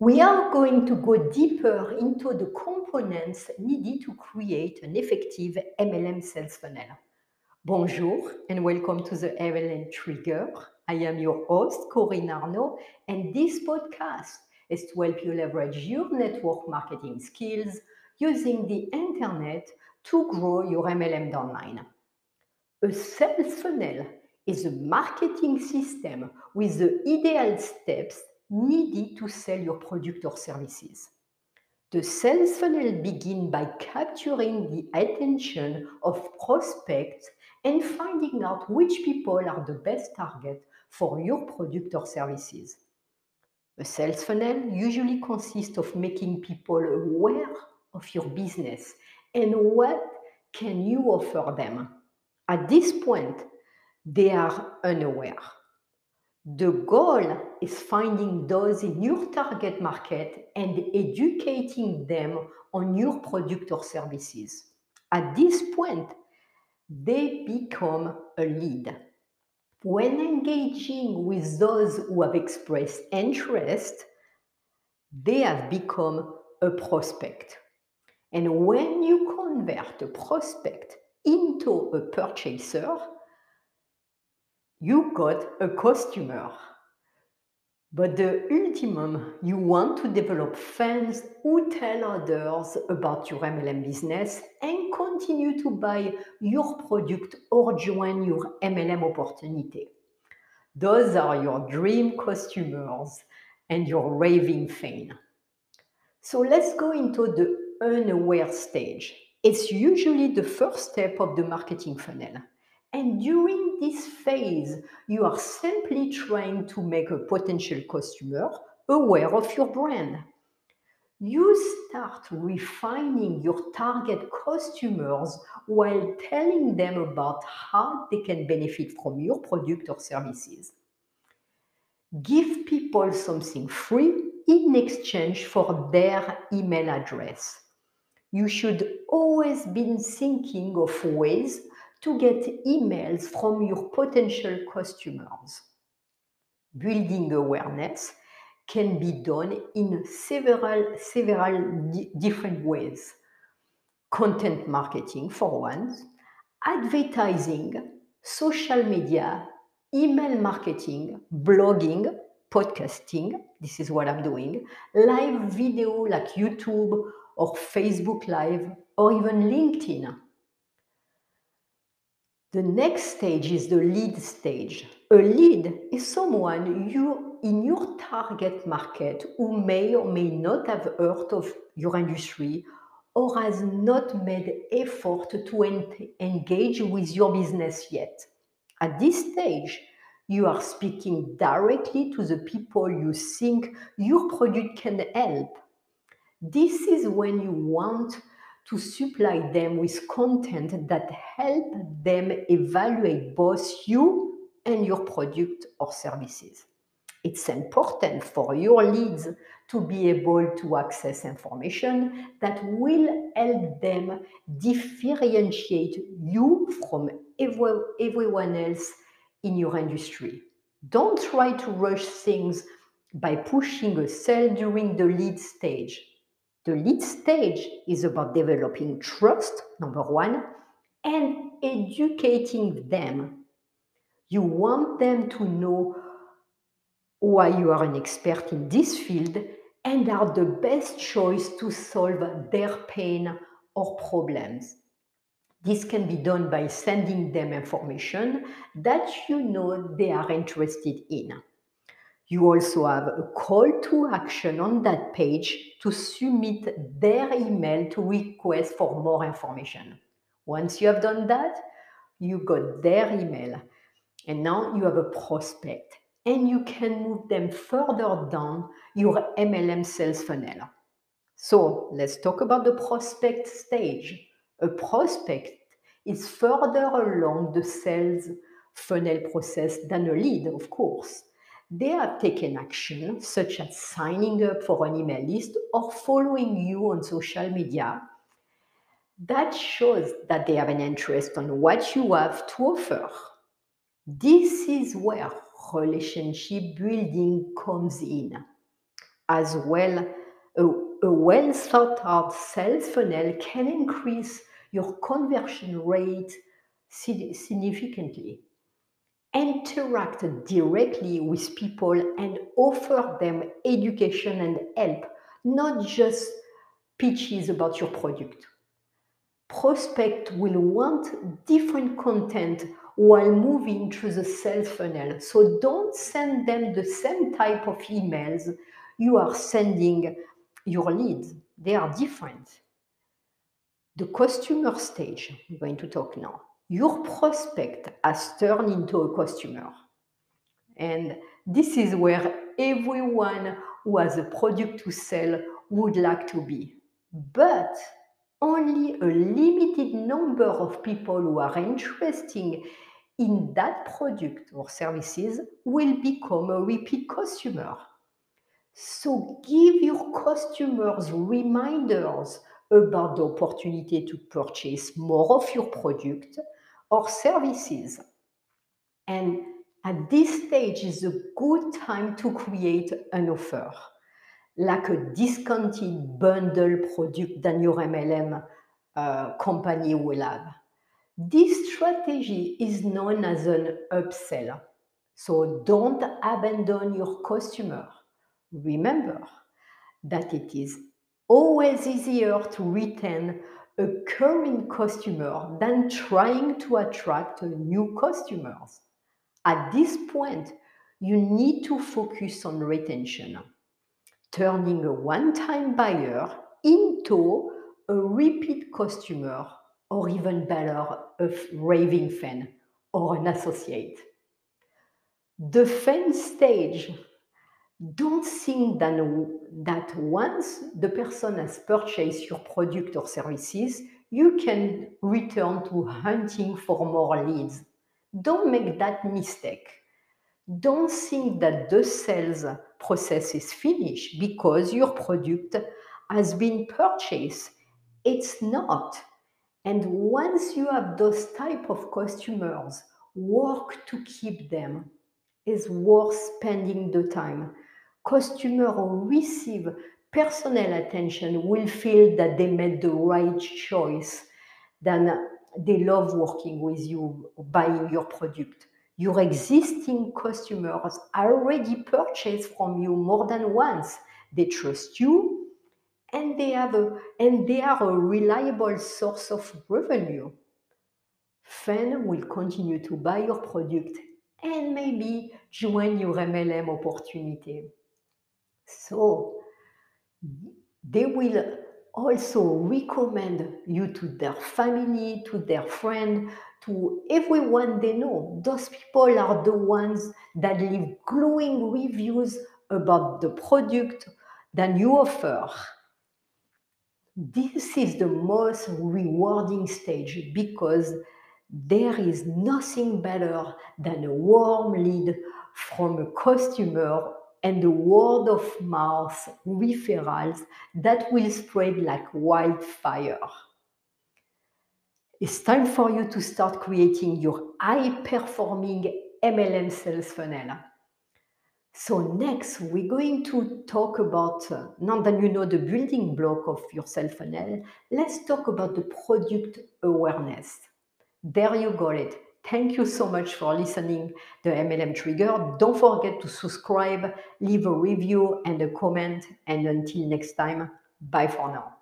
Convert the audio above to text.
We are going to go deeper into the components needed to create an effective MLM sales funnel. Bonjour and welcome to the MLM Trigger. I am your host, Corinne Arnaud, and this podcast is to help you leverage your network marketing skills using the internet to grow your MLM online. A sales funnel is a marketing system with the ideal steps needed to sell your product or services. The sales funnel begins by capturing the attention of prospects and finding out which people are the best target for your product or services. A sales funnel usually consists of making people aware of your business and what can you offer them. At this point, they are unaware. The goal is finding those in your target market and educating them on your product or services. At this point, they become a lead. When engaging with those who have expressed interest, they have become a prospect. And when you convert a prospect into a purchaser, you got a customer. But the ultimum, you want to develop fans who tell others about your MLM business and continue to buy your product or join your MLM opportunity. Those are your dream customers and your raving fan. So let's go into the unaware stage. It's usually the first step of the marketing funnel. And during this phase, you are simply trying to make a potential customer aware of your brand. You start refining your target customers while telling them about how they can benefit from your product or services. Give people something free in exchange for their email address. You should always be thinking of ways to get emails from your potential customers. Building awareness can be done in several, several different ways. Content marketing, for one, advertising, social media, email marketing, blogging, podcasting. This is what I'm doing. Live video like YouTube or Facebook Live or even LinkedIn. The next stage is the lead stage. A lead is someone you in your target market who may or may not have heard of your industry or has not made effort to en- engage with your business yet. At this stage, you are speaking directly to the people you think your product can help. This is when you want to supply them with content that help them evaluate both you and your product or services. It's important for your leads to be able to access information that will help them differentiate you from everyone else in your industry. Don't try to rush things by pushing a sale during the lead stage the lead stage is about developing trust, number one, and educating them. You want them to know why you are an expert in this field and are the best choice to solve their pain or problems. This can be done by sending them information that you know they are interested in. You also have a call to action on that page to submit their email to request for more information. Once you have done that, you got their email and now you have a prospect and you can move them further down your MLM sales funnel. So let's talk about the prospect stage. A prospect is further along the sales funnel process than a lead, of course they have taken action, such as signing up for an email list or following you on social media. That shows that they have an interest on what you have to offer. This is where relationship building comes in. As well, a, a well thought out sales funnel can increase your conversion rate significantly. Interact directly with people and offer them education and help, not just pitches about your product. Prospect will want different content while moving through the sales funnel. So don't send them the same type of emails you are sending your leads. They are different. The customer stage, we're going to talk now. Your prospect has turned into a customer. And this is where everyone who has a product to sell would like to be. But only a limited number of people who are interested in that product or services will become a repeat customer. So give your customers reminders about the opportunity to purchase more of your product or services. And at this stage is a good time to create an offer, like a discounted bundle product that your MLM uh, company will have. This strategy is known as an upsell. So don't abandon your customer. Remember that it is always easier to retain a current customer than trying to attract new customers. At this point, you need to focus on retention, turning a one time buyer into a repeat customer, or even better, a raving fan or an associate. The fan stage don't think that, once the person has purchased your product or services, you can return to hunting for more leads. Don't make that mistake. Don't think that the sales process is finished because your product has been purchased. It's not. And once you have those type of customers, work to keep them is worth spending the time customer who receive personal attention will feel that they made the right choice, then they love working with you, buying your product. Your existing customers already purchased from you more than once. They trust you and they have a and they are a reliable source of revenue. Fan will continue to buy your product and maybe join your MLM opportunity. So they will also recommend you to their family, to their friend, to everyone they know. Those people are the ones that leave glowing reviews about the product that you offer. This is the most rewarding stage because there is nothing better than a warm lead from a customer and the word of mouth referrals that will spread like wildfire. It's time for you to start creating your high performing MLM sales funnel. So, next, we're going to talk about uh, now that you know the building block of your sales funnel, let's talk about the product awareness. There you got it. Thank you so much for listening the MLM Trigger. Don't forget to subscribe, leave a review and a comment. And until next time, bye for now.